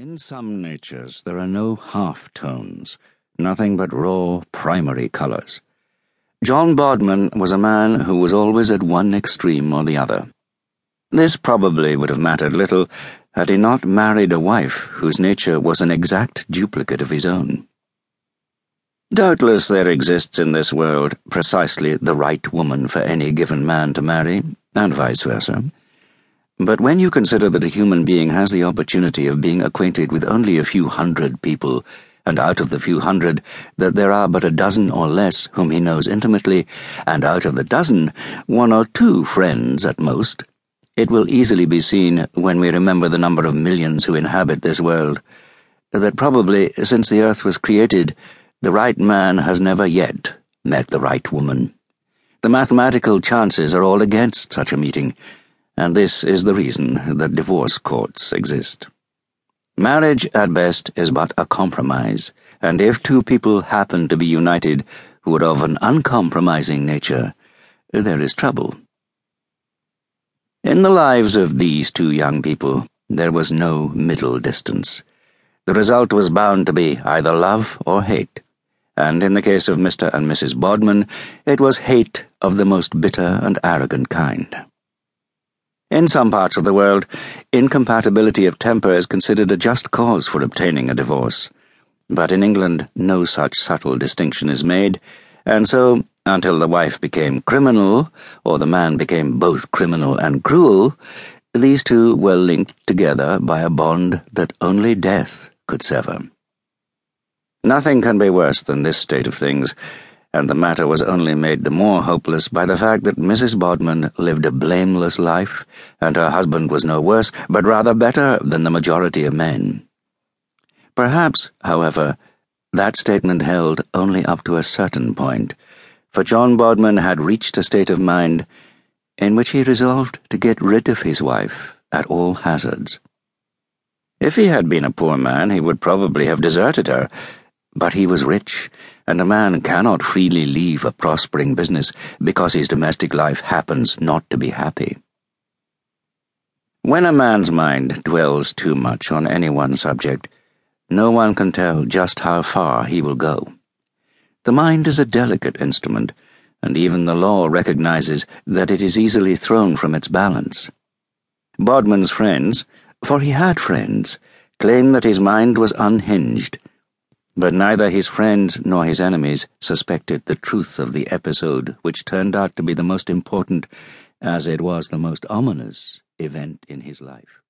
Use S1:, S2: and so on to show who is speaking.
S1: In some natures, there are no half tones, nothing but raw primary colours. John Bodman was a man who was always at one extreme or the other. This probably would have mattered little had he not married a wife whose nature was an exact duplicate of his own. Doubtless there exists in this world precisely the right woman for any given man to marry, and vice versa. But when you consider that a human being has the opportunity of being acquainted with only a few hundred people, and out of the few hundred, that there are but a dozen or less whom he knows intimately, and out of the dozen, one or two friends at most, it will easily be seen, when we remember the number of millions who inhabit this world, that probably, since the earth was created, the right man has never yet met the right woman. The mathematical chances are all against such a meeting and this is the reason that divorce courts exist. Marriage, at best, is but a compromise, and if two people happen to be united who are of an uncompromising nature, there is trouble. In the lives of these two young people, there was no middle distance. The result was bound to be either love or hate, and in the case of Mr. and Mrs. Bodman, it was hate of the most bitter and arrogant kind. In some parts of the world, incompatibility of temper is considered a just cause for obtaining a divorce. But in England, no such subtle distinction is made, and so, until the wife became criminal, or the man became both criminal and cruel, these two were linked together by a bond that only death could sever. Nothing can be worse than this state of things and the matter was only made the more hopeless by the fact that Mrs. Bodman lived a blameless life, and her husband was no worse, but rather better than the majority of men. Perhaps, however, that statement held only up to a certain point, for John Bodman had reached a state of mind in which he resolved to get rid of his wife at all hazards. If he had been a poor man, he would probably have deserted her but he was rich, and a man cannot freely leave a prospering business because his domestic life happens not to be happy. When a man's mind dwells too much on any one subject, no one can tell just how far he will go. The mind is a delicate instrument, and even the law recognizes that it is easily thrown from its balance. Bodman's friends, for he had friends, claimed that his mind was unhinged but neither his friends nor his enemies suspected the truth of the episode, which turned out to be the most important, as it was the most ominous, event in his life.